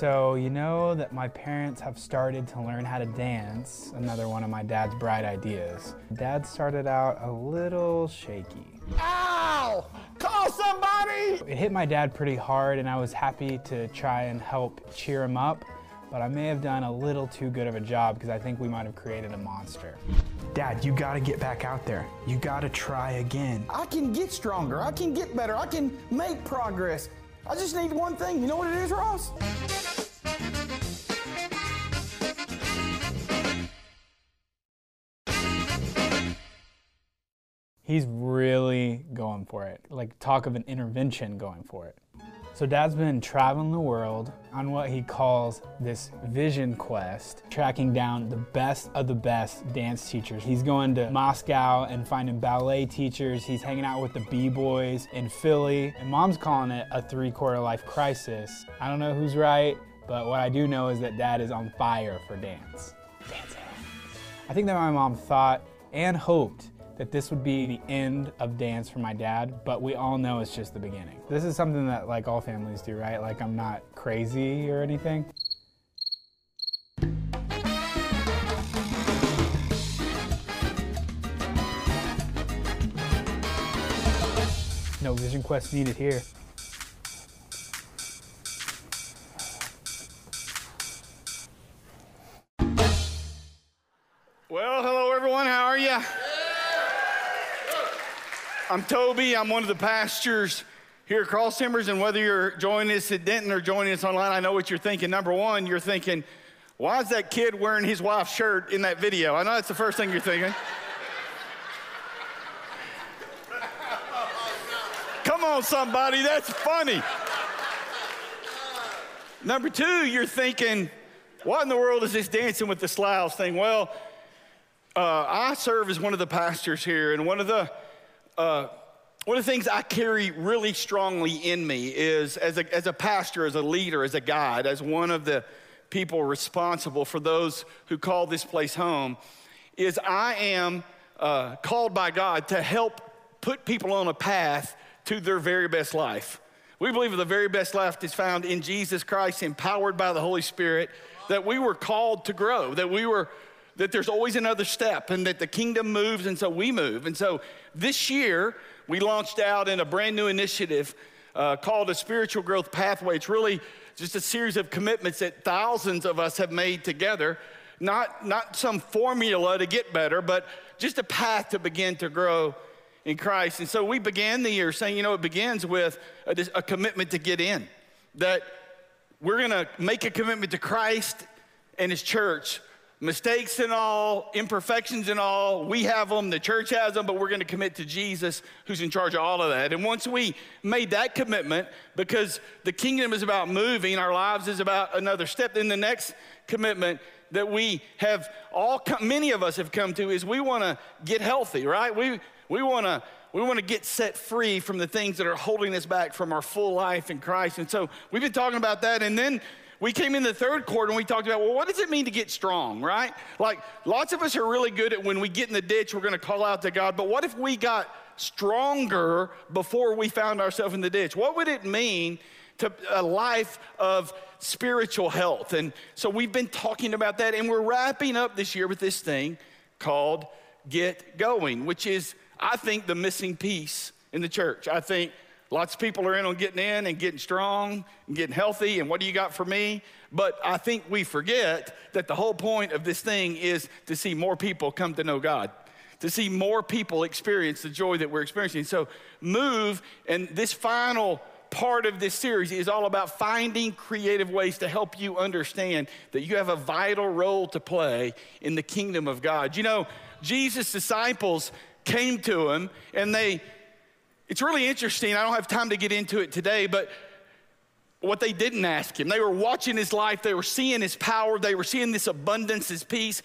So, you know that my parents have started to learn how to dance, another one of my dad's bright ideas. Dad started out a little shaky. Ow! Call somebody! It hit my dad pretty hard, and I was happy to try and help cheer him up, but I may have done a little too good of a job because I think we might have created a monster. Dad, you gotta get back out there. You gotta try again. I can get stronger. I can get better. I can make progress. I just need one thing. You know what it is, Ross? He's really going for it. Like, talk of an intervention going for it. So, Dad's been traveling the world on what he calls this vision quest, tracking down the best of the best dance teachers. He's going to Moscow and finding ballet teachers. He's hanging out with the B boys in Philly. And mom's calling it a three quarter life crisis. I don't know who's right, but what I do know is that Dad is on fire for dance. Dancing. I think that my mom thought and hoped that this would be the end of dance for my dad, but we all know it's just the beginning. This is something that like all families do, right? Like I'm not crazy or anything. No vision quest needed here. I'm Toby. I'm one of the pastors here at Cross Timbers, and whether you're joining us at Denton or joining us online, I know what you're thinking. Number one, you're thinking, why is that kid wearing his wife's shirt in that video? I know that's the first thing you're thinking. Come on, somebody, that's funny. Number two, you're thinking, what in the world is this dancing with the Sloughs thing? Well, uh, I serve as one of the pastors here, and one of the uh, one of the things I carry really strongly in me is as a, as a pastor, as a leader, as a guide, as one of the people responsible for those who call this place home, is I am uh, called by God to help put people on a path to their very best life. We believe the very best life is found in Jesus Christ, empowered by the Holy Spirit, that we were called to grow, that we were that there's always another step and that the kingdom moves and so we move. And so this year, we launched out in a brand new initiative uh, called a Spiritual Growth Pathway. It's really just a series of commitments that thousands of us have made together. Not, not some formula to get better, but just a path to begin to grow in Christ. And so we began the year saying, you know, it begins with a, a commitment to get in, that we're going to make a commitment to Christ and His church mistakes and all, imperfections and all. We have them, the church has them, but we're going to commit to Jesus who's in charge of all of that. And once we made that commitment, because the kingdom is about moving, our lives is about another step, then the next commitment that we have all many of us have come to is we want to get healthy, right? We we want to we want to get set free from the things that are holding us back from our full life in Christ. And so we've been talking about that and then we came in the third quarter and we talked about, well, what does it mean to get strong, right? Like, lots of us are really good at when we get in the ditch, we're going to call out to God. But what if we got stronger before we found ourselves in the ditch? What would it mean to a life of spiritual health? And so we've been talking about that, and we're wrapping up this year with this thing called Get Going, which is, I think, the missing piece in the church. I think Lots of people are in on getting in and getting strong and getting healthy, and what do you got for me? But I think we forget that the whole point of this thing is to see more people come to know God, to see more people experience the joy that we're experiencing. So, move, and this final part of this series is all about finding creative ways to help you understand that you have a vital role to play in the kingdom of God. You know, Jesus' disciples came to him and they it's really interesting. I don't have time to get into it today, but what they didn't ask him, they were watching his life, they were seeing his power, they were seeing this abundance, his peace.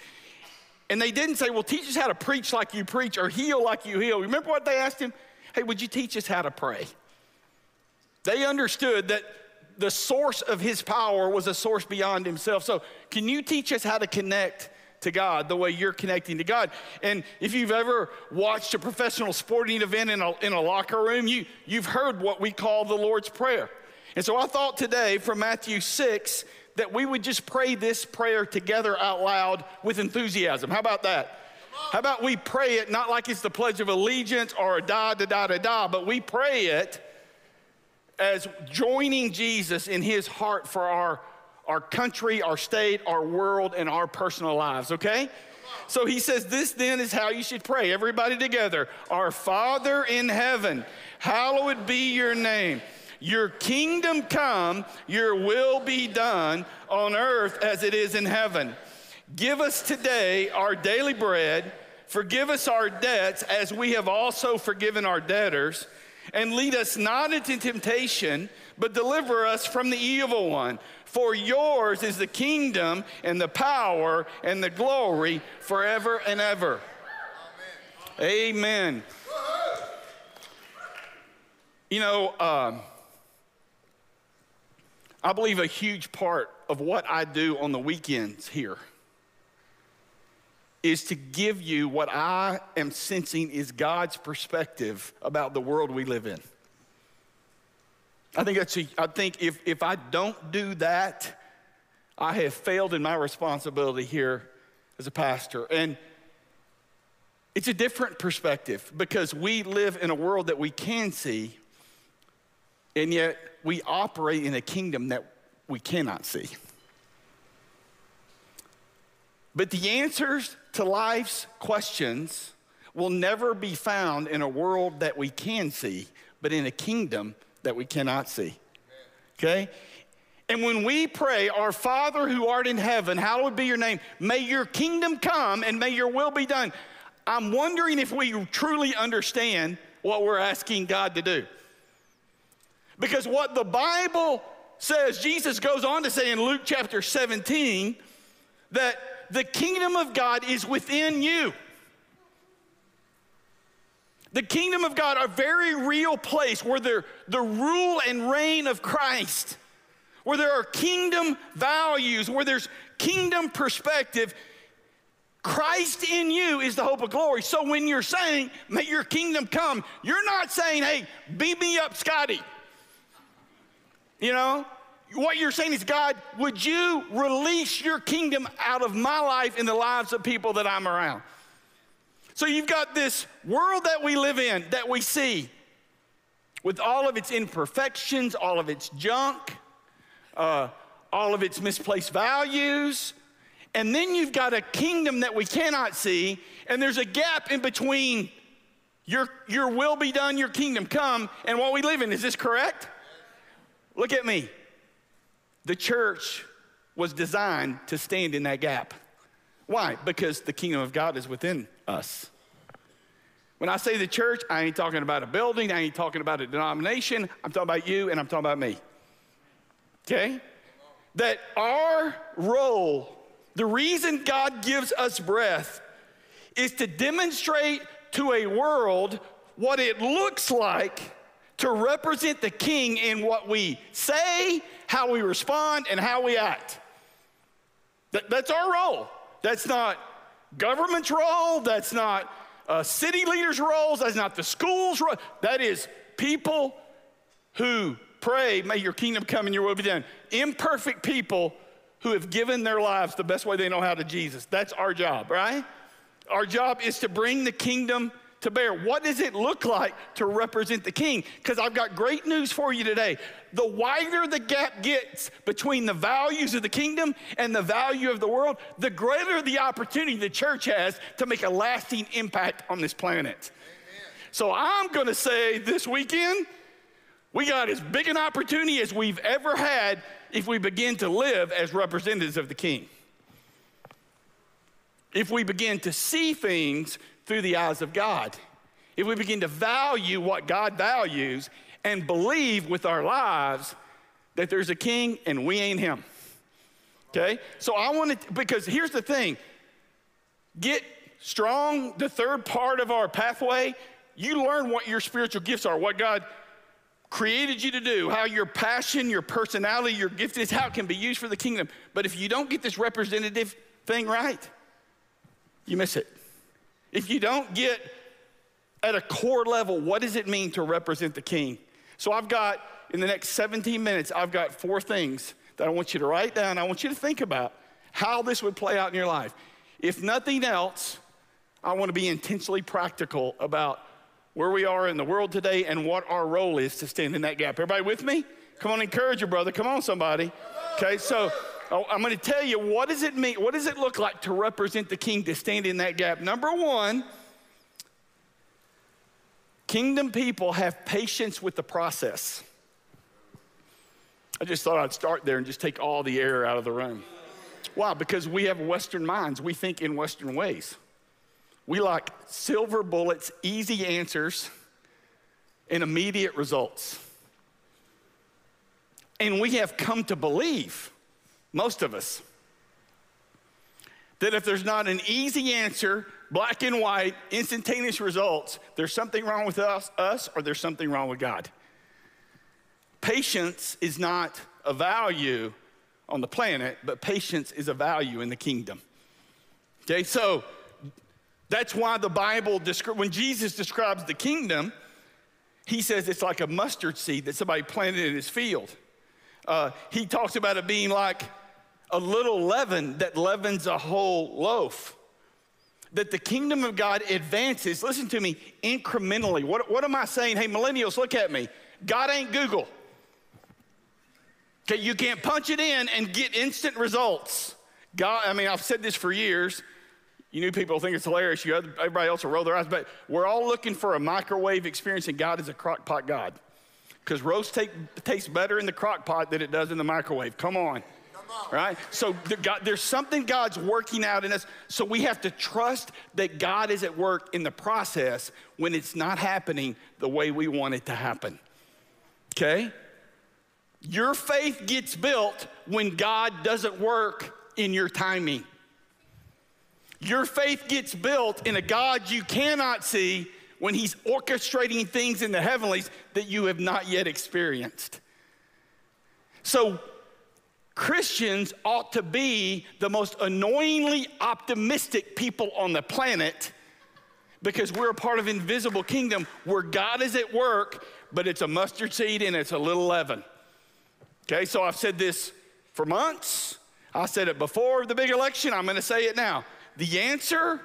And they didn't say, Well, teach us how to preach like you preach or heal like you heal. Remember what they asked him? Hey, would you teach us how to pray? They understood that the source of his power was a source beyond himself. So, can you teach us how to connect to God the way you're connecting to God. And if you've ever watched a professional sporting event in a, in a locker room, you, you've heard what we call the Lord's Prayer. And so I thought today from Matthew 6 that we would just pray this prayer together out loud with enthusiasm. How about that? How about we pray it not like it's the Pledge of Allegiance or a da da da da da, but we pray it as joining Jesus in his heart for our, our country, our state, our world, and our personal lives, okay? So he says, This then is how you should pray. Everybody together. Our Father in heaven, hallowed be your name. Your kingdom come, your will be done on earth as it is in heaven. Give us today our daily bread. Forgive us our debts as we have also forgiven our debtors. And lead us not into temptation, but deliver us from the evil one. For yours is the kingdom and the power and the glory forever and ever. Amen. Amen. You know, um, I believe a huge part of what I do on the weekends here is to give you what I am sensing is God's perspective about the world we live in. I think that's a, I think if, if I don't do that, I have failed in my responsibility here as a pastor. And it's a different perspective because we live in a world that we can see, and yet we operate in a kingdom that we cannot see. But the answers to life's questions will never be found in a world that we can see, but in a kingdom that we cannot see. Okay? And when we pray, Our Father who art in heaven, hallowed be your name, may your kingdom come and may your will be done. I'm wondering if we truly understand what we're asking God to do. Because what the Bible says, Jesus goes on to say in Luke chapter 17 that the kingdom of God is within you. The kingdom of God, a very real place where there, the rule and reign of Christ, where there are kingdom values, where there's kingdom perspective. Christ in you is the hope of glory. So when you're saying, may your kingdom come, you're not saying, hey, beat me up, Scotty. You know, what you're saying is, God, would you release your kingdom out of my life in the lives of people that I'm around? So you've got this world that we live in, that we see, with all of its imperfections, all of its junk, uh, all of its misplaced values. And then you've got a kingdom that we cannot see, and there's a gap in between your, your will be done, your kingdom come, and what we live in. Is this correct? Look at me. The church was designed to stand in that gap. Why? Because the kingdom of God is within us. When I say the church, I ain't talking about a building, I ain't talking about a denomination, I'm talking about you and I'm talking about me. Okay? That our role, the reason God gives us breath, is to demonstrate to a world what it looks like to represent the king in what we say, how we respond, and how we act. That, that's our role. That's not government's role. That's not uh, city leaders' roles. That's not the school's role. That is people who pray, may your kingdom come and your will be done. Imperfect people who have given their lives the best way they know how to Jesus. That's our job, right? Our job is to bring the kingdom to bear. What does it look like to represent the king? Because I've got great news for you today. The wider the gap gets between the values of the kingdom and the value of the world, the greater the opportunity the church has to make a lasting impact on this planet. Amen. So I'm going to say this weekend, we got as big an opportunity as we've ever had if we begin to live as representatives of the king. If we begin to see things through the eyes of God. If we begin to value what God values and believe with our lives that there's a king and we ain't him. Okay? So I want to, because here's the thing get strong, the third part of our pathway, you learn what your spiritual gifts are, what God created you to do, how your passion, your personality, your gift is, how it can be used for the kingdom. But if you don't get this representative thing right, you miss it. If you don't get at a core level, what does it mean to represent the king? So I've got, in the next 17 minutes, I've got four things that I want you to write down. I want you to think about how this would play out in your life. If nothing else, I want to be intentionally practical about where we are in the world today and what our role is to stand in that gap. Everybody with me? Come on, encourage your brother. Come on, somebody. Okay, so oh, I'm going to tell you what does it mean? What does it look like to represent the king to stand in that gap? Number one, kingdom people have patience with the process. I just thought I'd start there and just take all the air out of the room. Why? Because we have Western minds. We think in Western ways. We like silver bullets, easy answers, and immediate results. And we have come to believe, most of us, that if there's not an easy answer, black and white, instantaneous results, there's something wrong with us, us or there's something wrong with God. Patience is not a value on the planet, but patience is a value in the kingdom. Okay, so that's why the Bible, when Jesus describes the kingdom, he says it's like a mustard seed that somebody planted in his field. Uh, he talks about it being like a little leaven that leavens a whole loaf. That the kingdom of God advances, listen to me, incrementally. What, what am I saying? Hey, millennials, look at me. God ain't Google. Okay, you can't punch it in and get instant results. God, I mean, I've said this for years. You new people think it's hilarious. You everybody else will roll their eyes, but we're all looking for a microwave experience, and God is a crock pot God. Because roast take, tastes better in the crock pot than it does in the microwave. Come on. Right? So God, there's something God's working out in us. So we have to trust that God is at work in the process when it's not happening the way we want it to happen. Okay? Your faith gets built when God doesn't work in your timing. Your faith gets built in a God you cannot see when He's orchestrating things in the heavenlies that you have not yet experienced. So, Christians ought to be the most annoyingly optimistic people on the planet because we're a part of invisible kingdom where God is at work, but it's a mustard seed and it's a little leaven. Okay, so I've said this for months. I said it before the big election. I'm going to say it now. The answer,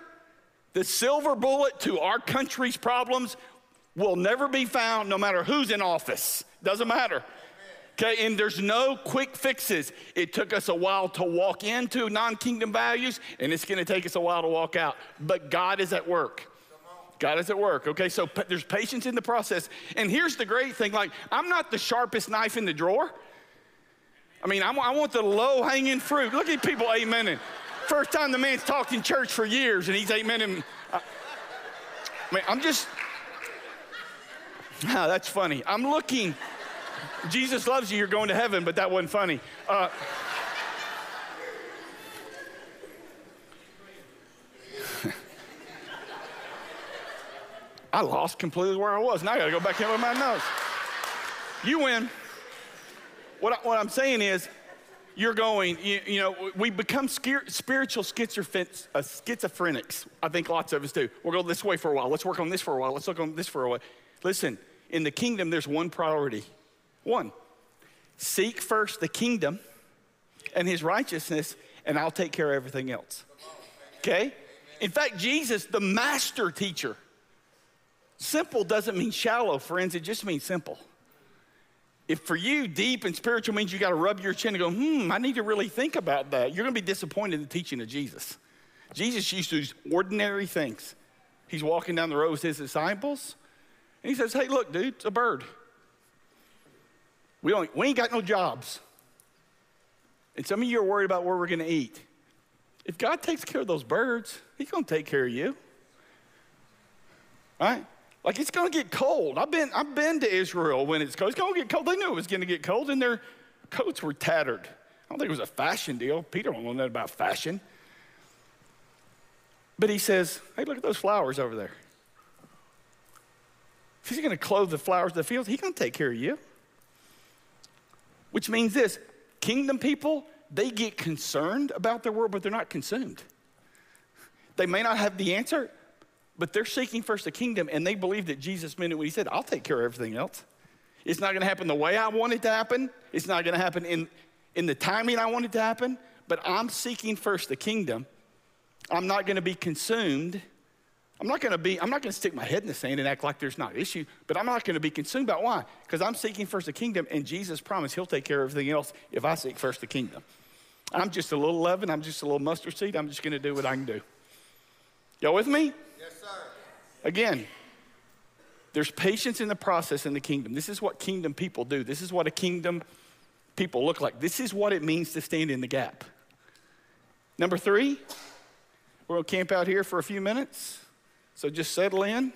the silver bullet to our country's problems, will never be found no matter who's in office. Doesn't matter. Okay, and there's no quick fixes. It took us a while to walk into non kingdom values, and it's gonna take us a while to walk out. But God is at work. God is at work. Okay, so there's patience in the process. And here's the great thing like, I'm not the sharpest knife in the drawer. I mean, I'm, i want the low hanging fruit. Look at people amening. First time the man's talked in church for years and he's amening. I, I mean, I'm just, ah, that's funny. I'm looking, Jesus loves you, you're going to heaven, but that wasn't funny. Uh, I lost completely where I was. Now I got to go back in with my nose. You win. What, I, what I'm saying is, you're going, you, you know, we become spiritual schizophrenics. I think lots of us do. We'll go this way for a while. Let's work on this for a while. Let's look on this for a while. Listen, in the kingdom, there's one priority. One, seek first the kingdom and his righteousness, and I'll take care of everything else. Okay? In fact, Jesus, the master teacher, simple doesn't mean shallow, friends, it just means simple. If for you, deep and spiritual means you got to rub your chin and go, hmm, I need to really think about that, you're going to be disappointed in the teaching of Jesus. Jesus used to do ordinary things. He's walking down the road with his disciples, and he says, Hey, look, dude, it's a bird. We, don't, we ain't got no jobs. And some of you are worried about where we're going to eat. If God takes care of those birds, He's going to take care of you. Right? Like it's gonna get cold. I've been, I've been to Israel when it's cold. It's gonna get cold. They knew it was gonna get cold, and their coats were tattered. I don't think it was a fashion deal. Peter don't know nothing about fashion. But he says, Hey, look at those flowers over there. If he's gonna clothe the flowers of the field, he's gonna take care of you. Which means this kingdom people, they get concerned about their world, but they're not consumed. They may not have the answer, but they're seeking first the kingdom and they believe that Jesus meant it when he said, I'll take care of everything else. It's not to happen the way I want it to happen. It's not to happen in, in the timing I want it to happen, but I'm seeking first the kingdom. I'm not to be consumed. I'm not going to be, I'm not going to stick my head in the sand and act like there's not an issue, but I'm not going to be consumed about why? Because I'm seeking first the kingdom and Jesus promised he'll take care of everything else if I seek first the kingdom. I'm just a little leaven, I'm just a little mustard seed, I'm just going to do what I can do. Y'all with me? Yes, sir. Again, there's patience in the process in the kingdom. This is what kingdom people do. This is what a kingdom people look like. This is what it means to stand in the gap. Number three, we're going to camp out here for a few minutes. So just settle in.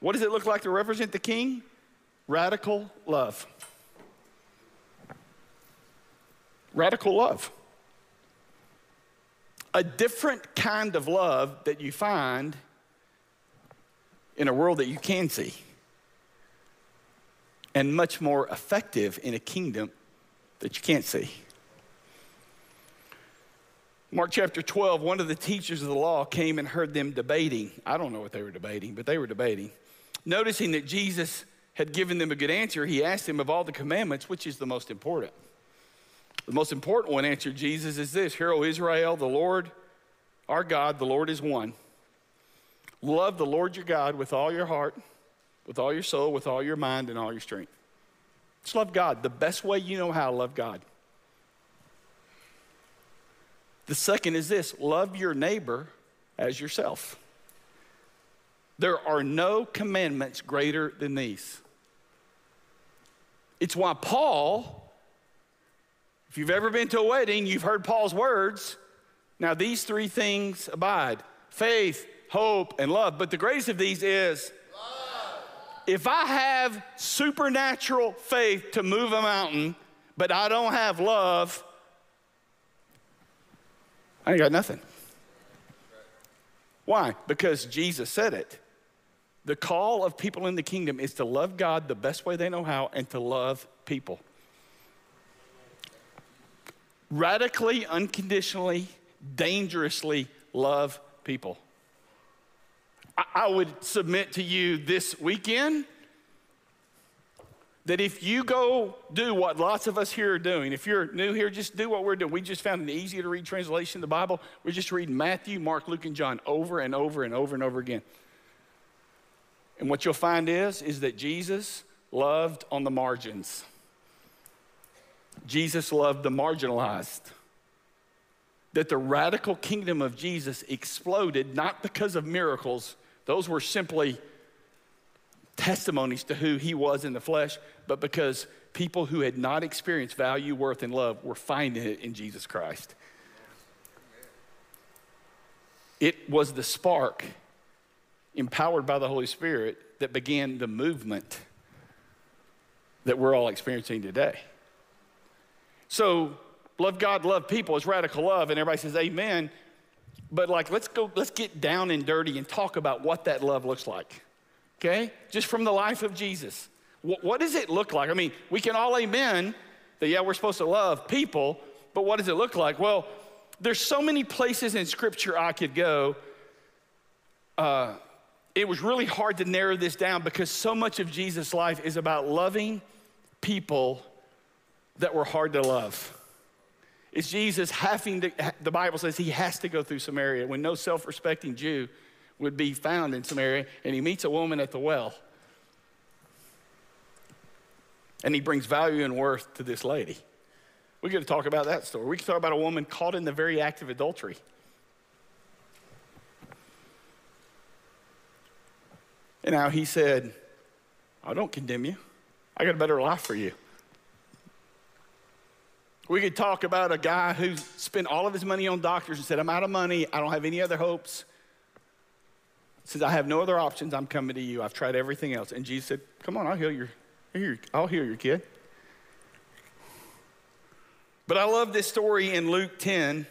What does it look like to represent the king? Radical love. Radical love. A different kind of love that you find in a world that you can see, and much more effective in a kingdom that you can't see. Mark chapter 12, one of the teachers of the law came and heard them debating. I don't know what they were debating, but they were debating. Noticing that Jesus had given them a good answer, he asked them of all the commandments, which is the most important? The most important one, answered Jesus, is this Hear, O Israel, the Lord, our God, the Lord is one. Love the Lord your God with all your heart, with all your soul, with all your mind, and all your strength. Just love God the best way you know how to love God. The second is this love your neighbor as yourself. There are no commandments greater than these. It's why Paul, if you've ever been to a wedding, you've heard Paul's words. Now, these three things abide faith, hope, and love. But the greatest of these is love. if I have supernatural faith to move a mountain, but I don't have love, I ain't got nothing. Why? Because Jesus said it. The call of people in the kingdom is to love God the best way they know how and to love people. Radically, unconditionally, dangerously love people. I, I would submit to you this weekend that if you go do what lots of us here are doing, if you're new here, just do what we're doing. We just found an easy to read translation of the Bible. We're just reading Matthew, Mark, Luke, and John over and over and over and over again. And what you'll find is, is that Jesus loved on the margins. Jesus loved the marginalized. That the radical kingdom of Jesus exploded not because of miracles, those were simply testimonies to who he was in the flesh, but because people who had not experienced value, worth, and love were finding it in Jesus Christ. It was the spark, empowered by the Holy Spirit, that began the movement that we're all experiencing today. So, love God, love people is radical love, and everybody says amen. But like, let's go, let's get down and dirty and talk about what that love looks like okay? Just from the life of Jesus. What, what does it look like? I mean, we can all amen that, yeah, we're supposed to love people, but what does it look like? Well, there's so many places in Scripture I could go. Uh, it was really hard to narrow this down because so much of Jesus' life is about loving people that were hard to love. It's Jesus having to, the Bible says he has to go through Samaria when no self respecting Jew would be found in Samaria, and he meets a woman at the well. And he brings value and worth to this lady. We could talk about that story. We could talk about a woman caught in the very act of adultery. And now he said, I don't condemn you. I got a better life for you. We could talk about a guy who spent all of his money on doctors and said, I'm out of money. I don't have any other hopes. Says, I have no other options. I'm coming to you. I've tried everything else. And Jesus said, Come on, I'll heal your, I'll heal your kid. But I love this story in Luke 10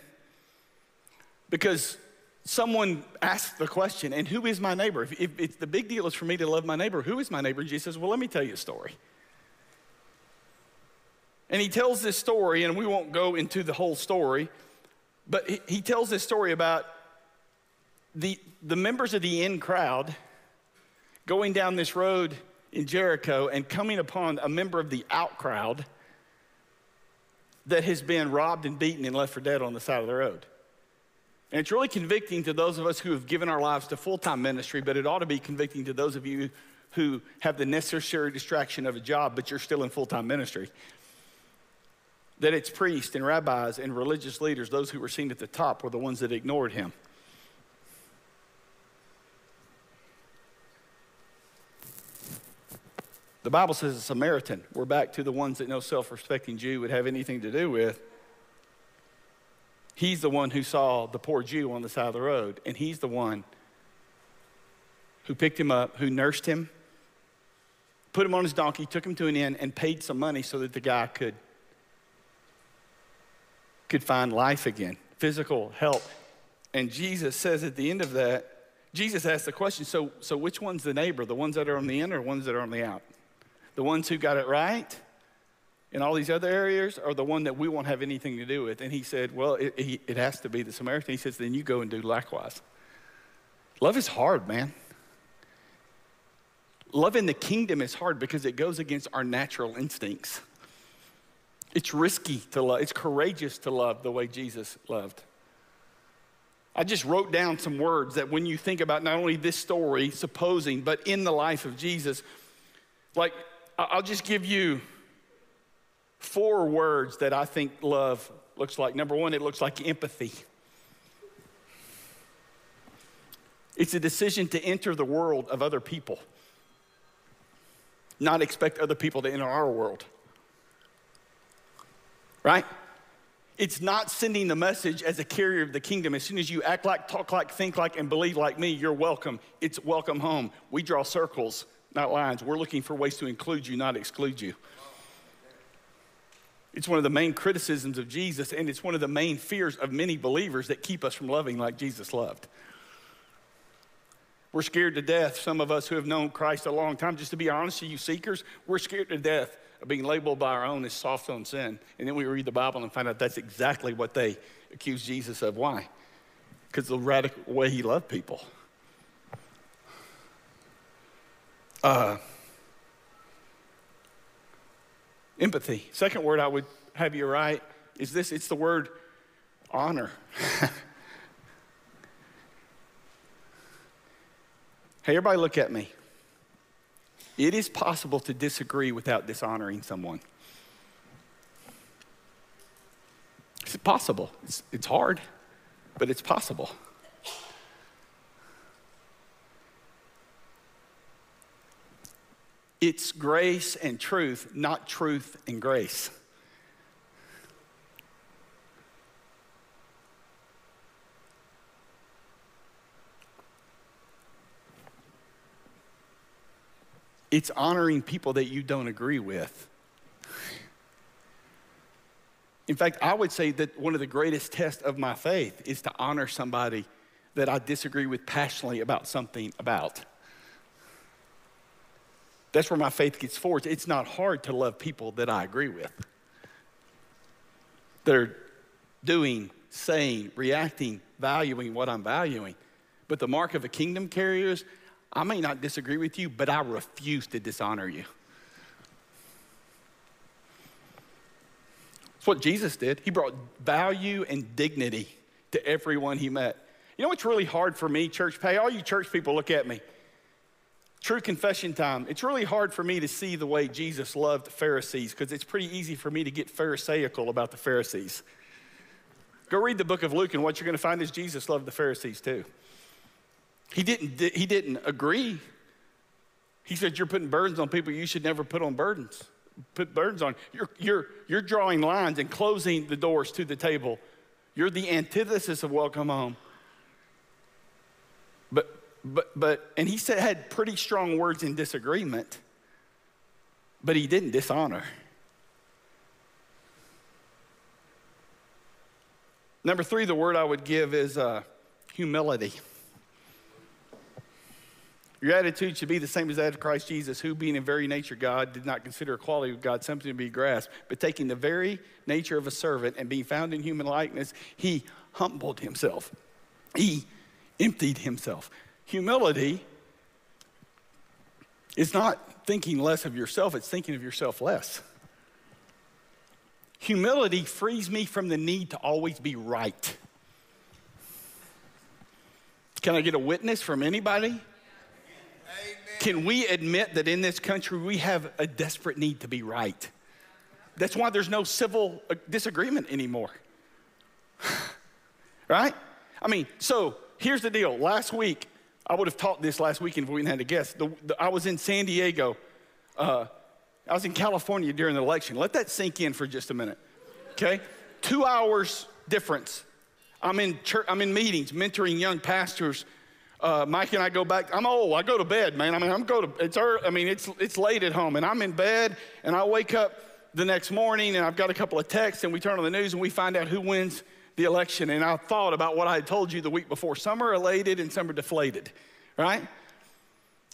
because someone asked the question, and who is my neighbor? If, if, if, the big deal is for me to love my neighbor, who is my neighbor? Jesus says, Well, let me tell you a story. And he tells this story, and we won't go into the whole story, but he, he tells this story about the, the members of the in crowd going down this road in Jericho and coming upon a member of the out crowd that has been robbed and beaten and left for dead on the side of the road. And it's really convicting to those of us who have given our lives to full time ministry, but it ought to be convicting to those of you who have the necessary distraction of a job, but you're still in full time ministry. That it's priests and rabbis and religious leaders, those who were seen at the top, were the ones that ignored him. The Bible says a Samaritan. We're back to the ones that no self respecting Jew would have anything to do with. He's the one who saw the poor Jew on the side of the road, and he's the one who picked him up, who nursed him, put him on his donkey, took him to an inn, and paid some money so that the guy could, could find life again, physical help. And Jesus says at the end of that, Jesus asked the question so, so which one's the neighbor? The ones that are on the in or the ones that are on the out? The ones who got it right in all these other areas are the one that we won't have anything to do with? And he said, Well, it, it has to be the Samaritan. He says, Then you go and do likewise. Love is hard, man. Love in the kingdom is hard because it goes against our natural instincts. It's risky to love, it's courageous to love the way Jesus loved. I just wrote down some words that when you think about not only this story, supposing, but in the life of Jesus, like I'll just give you four words that I think love looks like. Number one, it looks like empathy. It's a decision to enter the world of other people, not expect other people to enter our world. Right? It's not sending the message as a carrier of the kingdom. As soon as you act like, talk like, think like, and believe like me, you're welcome. It's welcome home. We draw circles not lines. We're looking for ways to include you, not exclude you. It's one of the main criticisms of Jesus, and it's one of the main fears of many believers that keep us from loving like Jesus loved. We're scared to death, some of us who have known Christ a long time. Just to be honest to you, seekers, we're scared to death of being labeled by our own as soft on sin. And then we read the Bible and find out that's exactly what they accuse Jesus of. Why? Because the radical way he loved people. Uh, empathy. Second word I would have you write is this it's the word honor. hey, everybody, look at me. It is possible to disagree without dishonoring someone. It's possible. It's, it's hard, but it's possible. It's grace and truth, not truth and grace. It's honoring people that you don't agree with. In fact, I would say that one of the greatest tests of my faith is to honor somebody that I disagree with passionately about something about. That's where my faith gets forged. It's not hard to love people that I agree with. They're doing, saying, reacting, valuing what I'm valuing. But the mark of a kingdom carrier is I may not disagree with you, but I refuse to dishonor you. That's what Jesus did. He brought value and dignity to everyone he met. You know what's really hard for me, church pay? All you church people, look at me. True confession time. It's really hard for me to see the way Jesus loved the Pharisees because it's pretty easy for me to get Pharisaical about the Pharisees. Go read the book of Luke, and what you're going to find is Jesus loved the Pharisees too. He didn't, he didn't agree. He said, You're putting burdens on people you should never put on burdens. Put burdens on. You're, you're, you're drawing lines and closing the doors to the table. You're the antithesis of welcome home. But but, but and he said had pretty strong words in disagreement, but he didn't dishonor. Number three, the word I would give is uh, humility. Your attitude should be the same as that of Christ Jesus, who, being in very nature God, did not consider equality with God something to be grasped, but taking the very nature of a servant and being found in human likeness, he humbled himself. He emptied himself. Humility is not thinking less of yourself, it's thinking of yourself less. Humility frees me from the need to always be right. Can I get a witness from anybody? Amen. Can we admit that in this country we have a desperate need to be right? That's why there's no civil uh, disagreement anymore. right? I mean, so here's the deal. Last week, I would have taught this last weekend if we hadn't had a guest. The, the, I was in San Diego. Uh, I was in California during the election. Let that sink in for just a minute. Okay? Two hours difference. I'm in church, I'm in meetings, mentoring young pastors. Uh, Mike and I go back. I'm old. I go to bed, man. I mean, I'm go to. It's early, I mean, it's it's late at home, and I'm in bed, and I wake up the next morning, and I've got a couple of texts, and we turn on the news, and we find out who wins the election. And I thought about what I had told you the week before. Some are elated, and some are deflated, right?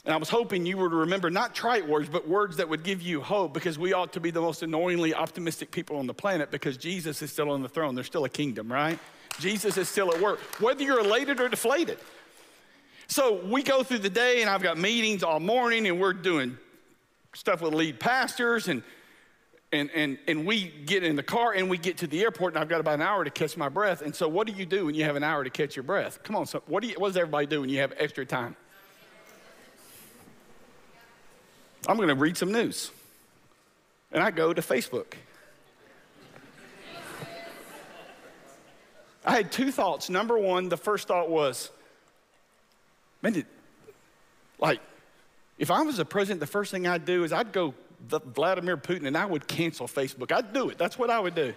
And I was hoping you were to remember not trite words, but words that would give you hope because we ought to be the most annoyingly optimistic people on the planet because Jesus is still on the throne. There's still a kingdom, right? Jesus is still at work, whether you're elated or deflated. So we go through the day, and I've got meetings all morning, and we're doing stuff with lead pastors, and and and and we get in the car and we get to the airport, and I've got about an hour to catch my breath. And so, what do you do when you have an hour to catch your breath? Come on, so what do you, what does everybody do when you have extra time? I'm going to read some news. And I go to Facebook. I had two thoughts. Number one, the first thought was, man, did, like, if I was a president, the first thing I'd do is I'd go Vladimir Putin and I would cancel Facebook. I'd do it. That's what I would do.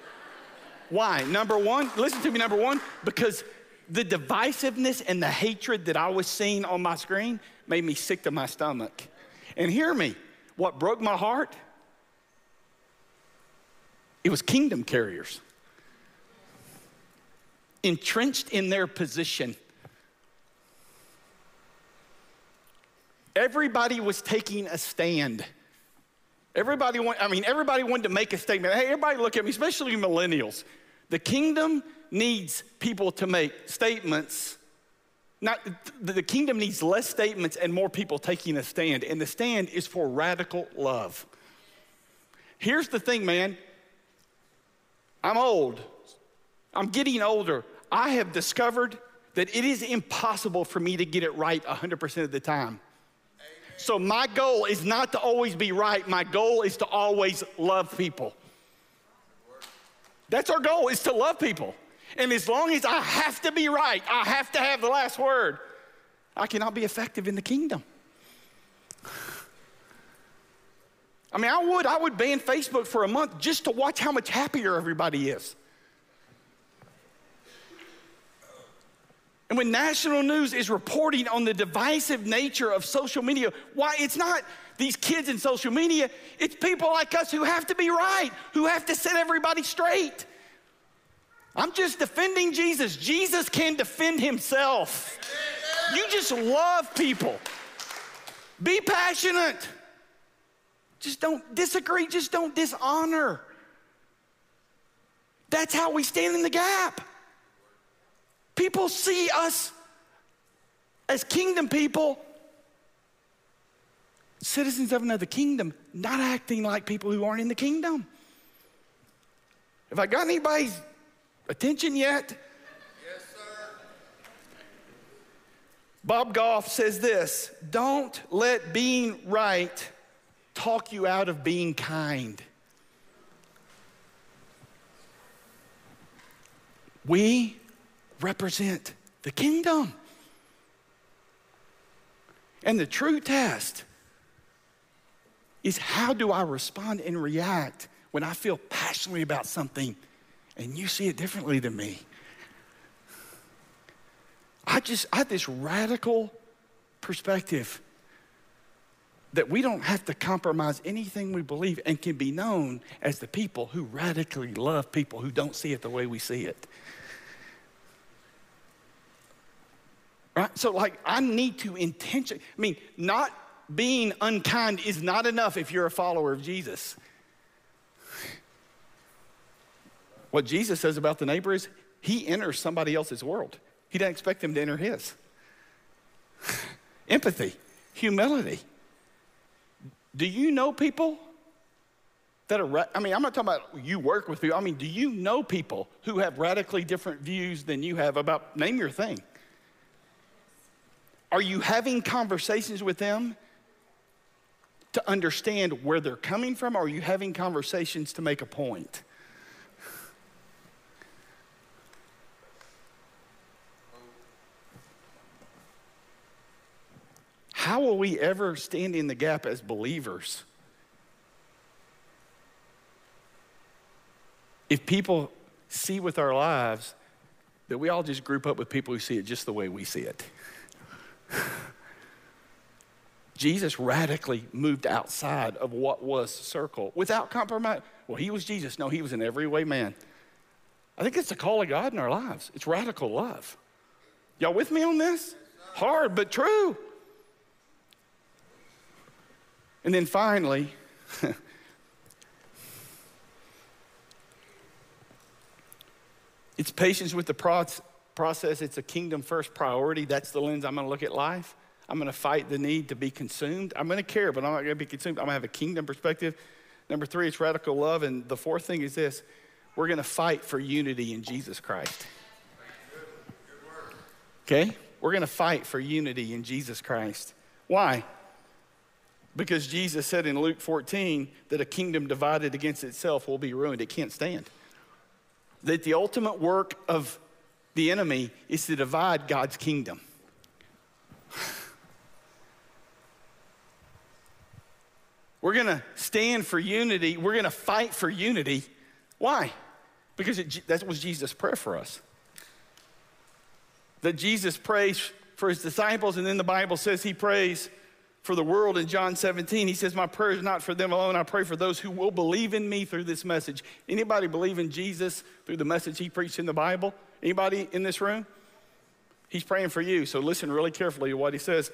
Why? Number one, listen to me, number one, because the divisiveness and the hatred that I was seeing on my screen made me sick to my stomach. And hear me, what broke my heart? It was kingdom carriers. Entrenched in their position. Everybody was taking a stand. Everybody want, I mean, everybody wanted to make a statement. Hey, everybody look at me, especially millennials. The kingdom needs people to make statements not, the kingdom needs less statements and more people taking a stand, and the stand is for radical love. Here's the thing, man. I'm old. I'm getting older. I have discovered that it is impossible for me to get it right 100% of the time. So, my goal is not to always be right. My goal is to always love people. That's our goal, is to love people. And as long as I have to be right, I have to have the last word, I cannot be effective in the kingdom. I mean, I would, I would ban Facebook for a month just to watch how much happier everybody is. And when national news is reporting on the divisive nature of social media, why it's not these kids in social media, it's people like us who have to be right, who have to set everybody straight. I'm just defending Jesus. Jesus can defend himself. You just love people. Be passionate. Just don't disagree, just don't dishonor. That's how we stand in the gap. People see us as kingdom people, citizens of another kingdom, not acting like people who aren't in the kingdom. Have I got anybody's attention yet? Yes, sir. Bob Goff says this Don't let being right talk you out of being kind. We represent the kingdom. And the true test is how do I respond and react when I feel passionately about something and you see it differently than me. I just, I have this radical perspective that we don't have to compromise anything we believe and can be known as the people who radically love people who don't see it the way we see it. Right? So, like, I need to intentionally, I mean, not being unkind is not enough if you're a follower of Jesus. What Jesus says about the neighbor is he enters somebody else's world. He doesn't expect them to enter his. empathy, humility. Do you know people that are, I mean, I'm not talking about you work with people. I mean, do you know people who have radically different views than you have about, name your thing? Are you having conversations with them to understand where they're coming from, or are you having conversations to make a point? How will we ever stand in the gap as believers if people see with our lives that we all just group up with people who see it just the way we see it? Jesus radically moved outside of what was circle without compromise. Well, he was Jesus. No, he was in every way man. I think it's the call of God in our lives. It's radical love. Y'all with me on this? Hard, but true. And then finally, it's patience with the process. It's a kingdom first priority. That's the lens I'm going to look at life. I'm going to fight the need to be consumed. I'm going to care, but I'm not going to be consumed. I'm going to have a kingdom perspective. Number three, it's radical love. And the fourth thing is this we're going to fight for unity in Jesus Christ. Okay? We're going to fight for unity in Jesus Christ. Why? Because Jesus said in Luke 14 that a kingdom divided against itself will be ruined. It can't stand. That the ultimate work of the enemy is to divide God's kingdom. We're going to stand for unity. We're going to fight for unity. Why? Because it, that was Jesus' prayer for us. That Jesus prays for his disciples, and then the Bible says he prays for the world in John 17. He says, My prayer is not for them alone. I pray for those who will believe in me through this message. Anybody believe in Jesus through the message he preached in the Bible? Anybody in this room? He's praying for you. So listen really carefully to what he says.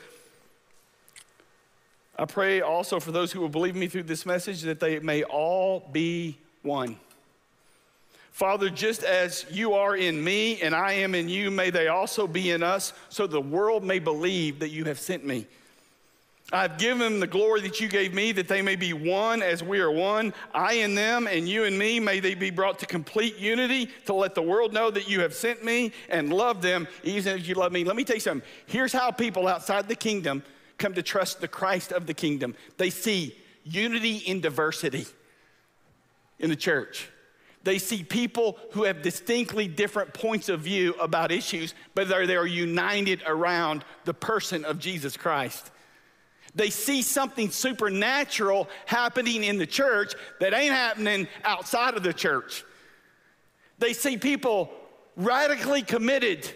I pray also for those who will believe me through this message that they may all be one. Father, just as you are in me and I am in you, may they also be in us, so the world may believe that you have sent me. I've given them the glory that you gave me, that they may be one as we are one. I in them and you and me, may they be brought to complete unity to let the world know that you have sent me and love them, even as you love me. Let me tell you something. Here's how people outside the kingdom come to trust the Christ of the kingdom. They see unity in diversity in the church. They see people who have distinctly different points of view about issues, but they're, they're united around the person of Jesus Christ. They see something supernatural happening in the church that ain't happening outside of the church. They see people radically committed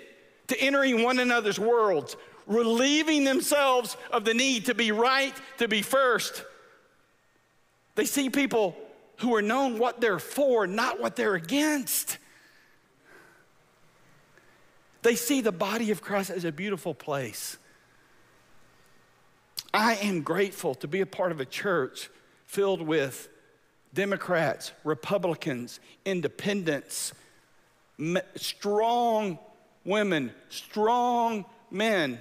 to entering one another's worlds, relieving themselves of the need to be right, to be first. They see people who are known what they're for, not what they're against. They see the body of Christ as a beautiful place. I am grateful to be a part of a church filled with Democrats, Republicans, independents, strong women, strong men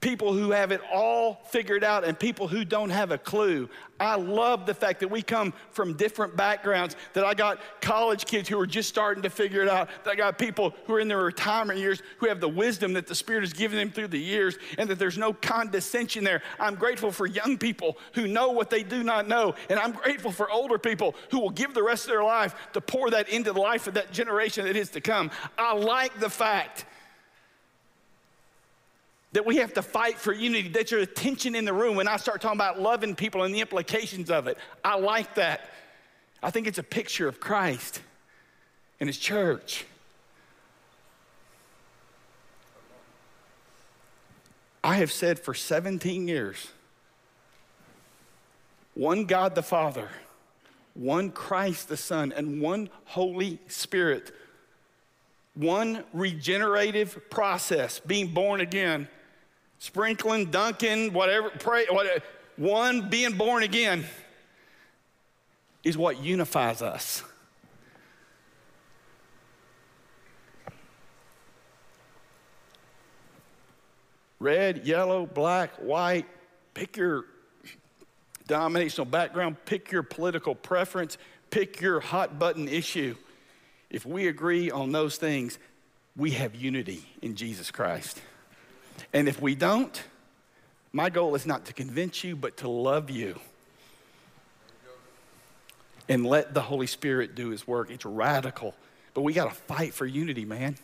people who have it all figured out and people who don't have a clue. I love the fact that we come from different backgrounds, that I got college kids who are just starting to figure it out, that I got people who are in their retirement years who have the wisdom that the Spirit has given them through the years, and that there's no condescension there. I'm grateful for young people who know what they do not know, and I'm grateful for older people who will give the rest of their life to pour that into the life of that generation that is to come. I like the fact that we have to fight for unity, that there's tension in the room when I start talking about loving people and the implications of it. I like that. I think it's a picture of Christ and his church. I have said for 17 years one God the Father, one Christ the Son, and one Holy Spirit, one regenerative process, being born again sprinkling, dunking, whatever, pray, whatever, one being born again is what unifies us. red, yellow, black, white, pick your denominational background, pick your political preference, pick your hot button issue. If we agree on those things, we have unity in Jesus Christ. And if we don't, my goal is not to convince you, but to love you. And let the Holy Spirit do his work. It's radical, but we got to fight for unity, man.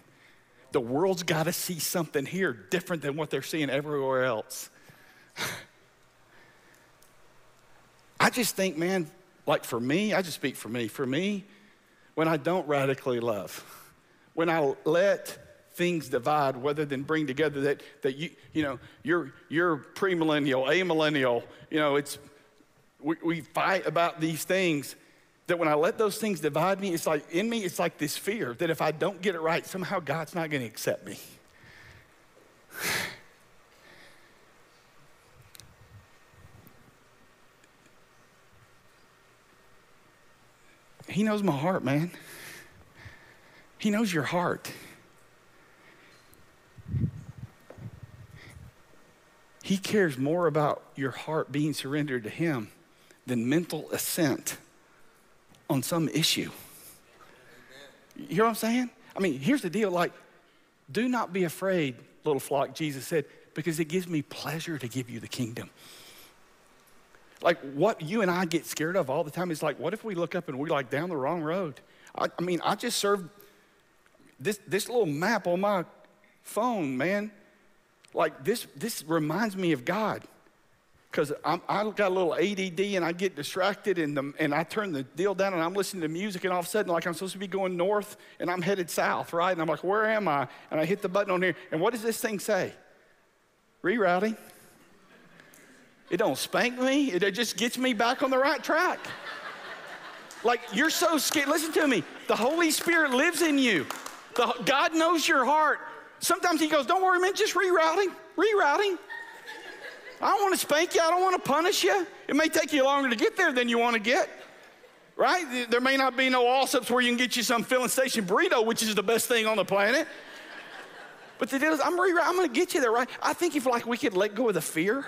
The world's got to see something here different than what they're seeing everywhere else. I just think, man, like for me, I just speak for me. For me, when I don't radically love, when I let things divide rather than bring together that, that you, you know, you're, you're premillennial, amillennial, you know, it's, we, we fight about these things that when I let those things divide me, it's like in me, it's like this fear that if I don't get it right, somehow God's not going to accept me. He knows my heart, man. He knows your heart. He cares more about your heart being surrendered to Him than mental assent on some issue. You hear what I'm saying? I mean, here's the deal like, do not be afraid, little flock, Jesus said, because it gives me pleasure to give you the kingdom. Like, what you and I get scared of all the time is like, what if we look up and we're like down the wrong road? I, I mean, I just served this, this little map on my phone, man. Like, this, this reminds me of God because I got a little ADD and I get distracted and, the, and I turn the deal down and I'm listening to music and all of a sudden, like I'm supposed to be going north and I'm headed south, right? And I'm like, where am I? And I hit the button on here and what does this thing say? Rerouting. It don't spank me, it just gets me back on the right track. like you're so scared. Listen to me. The Holy Spirit lives in you. The, God knows your heart. Sometimes He goes, Don't worry, man, just rerouting, rerouting. I don't want to spank you. I don't want to punish you. It may take you longer to get there than you want to get. Right? There may not be no Allsups where you can get you some filling station burrito, which is the best thing on the planet. But the deal is, I'm, re- I'm going to get you there, right? I think if like we could let go of the fear,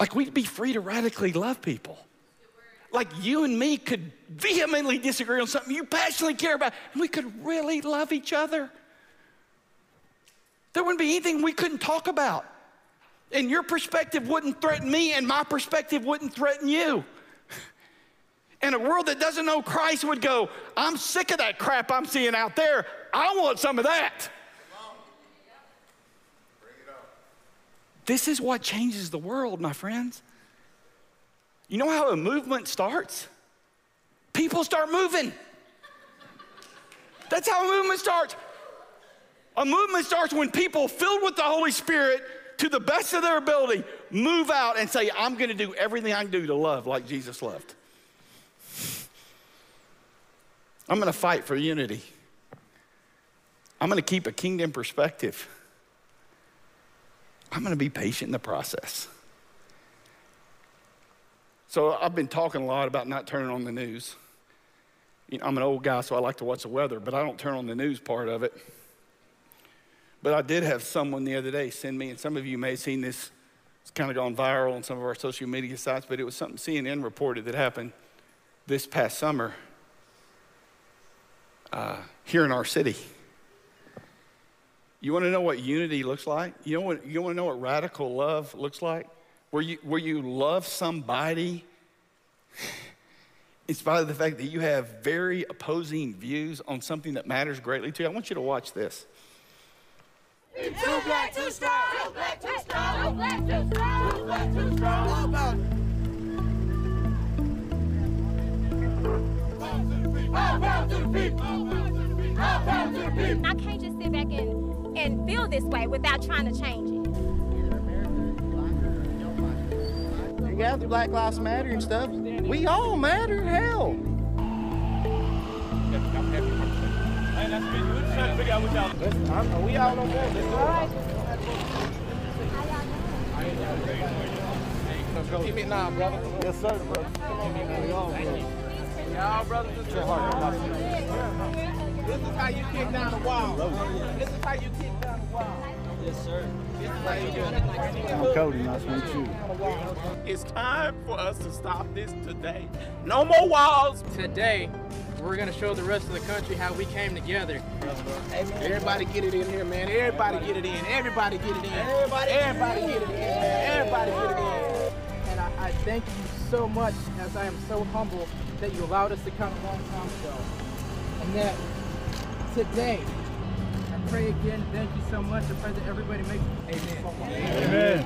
like we'd be free to radically love people. Like you and me could vehemently disagree on something you passionately care about, and we could really love each other. There wouldn't be anything we couldn't talk about. And your perspective wouldn't threaten me, and my perspective wouldn't threaten you. And a world that doesn't know Christ would go, I'm sick of that crap I'm seeing out there. I want some of that. This is what changes the world, my friends. You know how a movement starts? People start moving. That's how a movement starts. A movement starts when people filled with the Holy Spirit to the best of their ability move out and say, I'm going to do everything I can do to love like Jesus loved. I'm going to fight for unity. I'm going to keep a kingdom perspective. I'm going to be patient in the process. So I've been talking a lot about not turning on the news. You know, I'm an old guy, so I like to watch the weather, but I don't turn on the news part of it. But I did have someone the other day send me, and some of you may have seen this, it's kind of gone viral on some of our social media sites, but it was something CNN reported that happened this past summer uh, here in our city. You want to know what unity looks like? You, know what, you want to know what radical love looks like? Where you, where you love somebody in spite of the fact that you have very opposing views on something that matters greatly to you. I want you to watch this. Too black, too strong. Too black, too strong. Too black, too strong. Too black, too strong. I can't just sit back and, and feel this way without trying to change it. You got Black Lives Matter and stuff. We all matter, hell. Hey, that's good. We're trying to figure out what y'all. Listen, I'm, we all on board. Let's go. Let's go. Now, brother. Yes, sir, brother. Brother. Y'all brothers and sisters. This is how you kick down the wall. This is how you kick down the wall. I'm Cody. Nice to meet you. It's time for us to stop this today. No more walls. Today, we're gonna show the rest of the country how we came together. Everybody get it in here, man. Everybody get it in. Everybody get it in. Everybody, everybody get it in. Everybody get it in. And I, I thank you so much as I am so humble that you allowed us to come a long time ago. And that today, I pray again, thank you so much. I pray that everybody makes amen. Amen.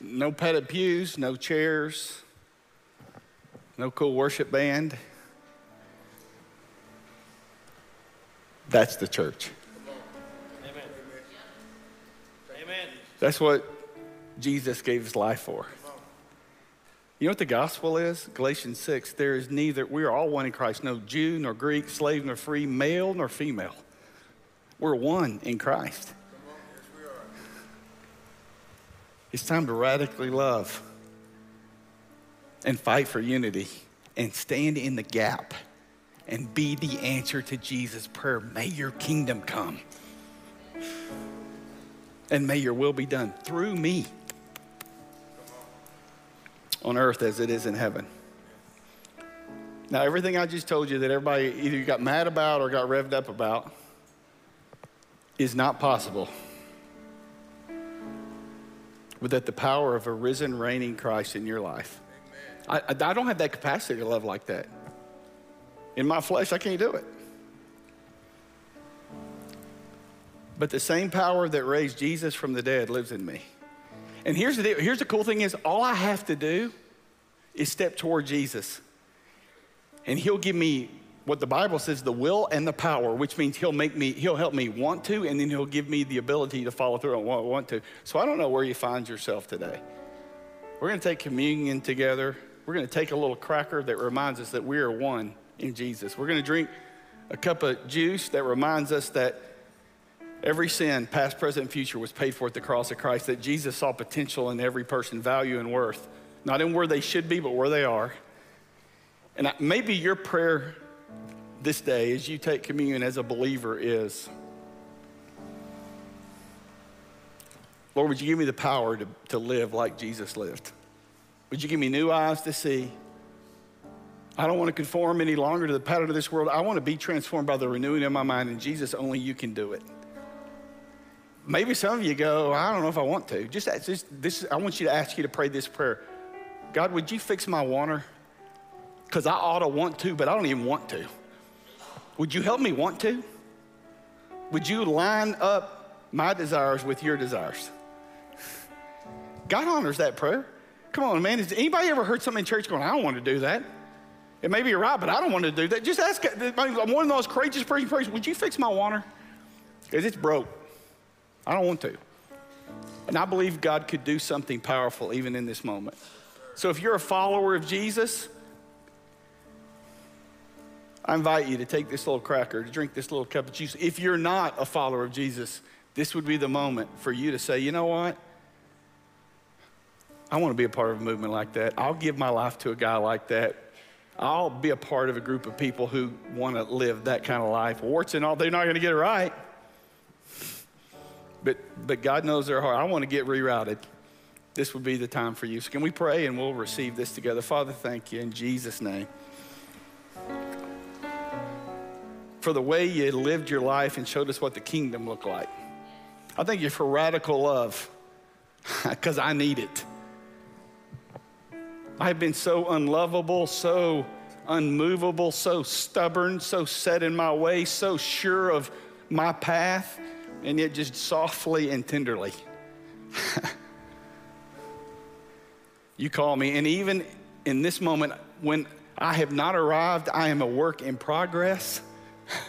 No padded pews, no chairs, no cool worship band. That's the church. Amen. Amen. That's what Jesus gave his life for. You know what the gospel is? Galatians 6 there is neither, we are all one in Christ, no Jew nor Greek, slave nor free, male nor female. We're one in Christ. It's time to radically love and fight for unity and stand in the gap and be the answer to Jesus' prayer. May your kingdom come and may your will be done through me on earth as it is in heaven. Now, everything I just told you that everybody either got mad about or got revved up about is not possible without the power of a risen, reigning Christ in your life. I, I, I don't have that capacity to love like that. In my flesh, I can't do it. But the same power that raised Jesus from the dead lives in me. And here's the deal. Here's the cool thing is all I have to do is step toward Jesus. And he'll give me what the Bible says the will and the power, which means he'll make me, he'll help me want to, and then he'll give me the ability to follow through on what I want to. So I don't know where you find yourself today. We're going to take communion together. We're going to take a little cracker that reminds us that we are one in Jesus. We're going to drink a cup of juice that reminds us that every sin, past, present, and future, was paid for at the cross of Christ, that Jesus saw potential in every person, value and worth, not in where they should be, but where they are. And maybe your prayer this day as you take communion as a believer is Lord, would you give me the power to, to live like Jesus lived? Would you give me new eyes to see? I don't want to conform any longer to the pattern of this world. I want to be transformed by the renewing of my mind, and Jesus, only you can do it. Maybe some of you go, I don't know if I want to. Just, just this, I want you to ask you to pray this prayer God, would you fix my water? Because I ought to want to, but I don't even want to. Would you help me want to? Would you line up my desires with your desires? God honors that prayer. Come on, man. Has anybody ever heard something in church going, I don't want to do that? It may be right, but I don't want to do that. Just ask I'm one of those courageous prayers. Would you fix my water? Because it's broke. I don't want to. And I believe God could do something powerful even in this moment. So if you're a follower of Jesus, I invite you to take this little cracker, to drink this little cup of juice. If you're not a follower of Jesus, this would be the moment for you to say, you know what? I want to be a part of a movement like that. I'll give my life to a guy like that. I'll be a part of a group of people who want to live that kind of life. Warts and all, they're not going to get it right. But, but God knows their heart. I want to get rerouted. This would be the time for you. So, can we pray and we'll receive this together? Father, thank you in Jesus' name. For the way you lived your life and showed us what the kingdom looked like. I thank you for radical love because I need it. I've been so unlovable, so unmovable, so stubborn, so set in my way, so sure of my path, and yet just softly and tenderly. you call me, and even in this moment when I have not arrived, I am a work in progress.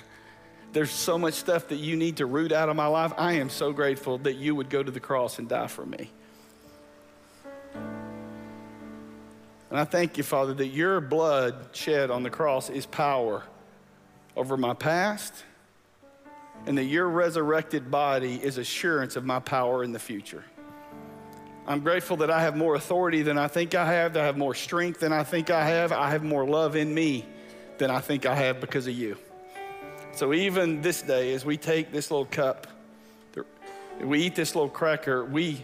There's so much stuff that you need to root out of my life. I am so grateful that you would go to the cross and die for me. And I thank you, Father, that your blood shed on the cross is power over my past, and that your resurrected body is assurance of my power in the future. I'm grateful that I have more authority than I think I have, that I have more strength than I think I have. I have more love in me than I think I have because of you. So even this day, as we take this little cup, we eat this little cracker, we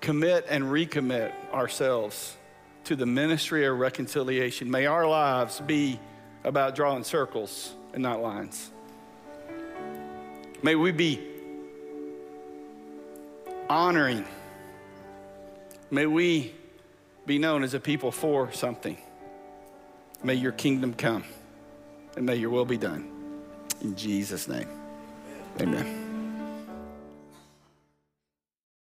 commit and recommit ourselves to the ministry of reconciliation. May our lives be about drawing circles and not lines. May we be honoring. May we be known as a people for something. May your kingdom come and may your will be done. In Jesus' name, amen.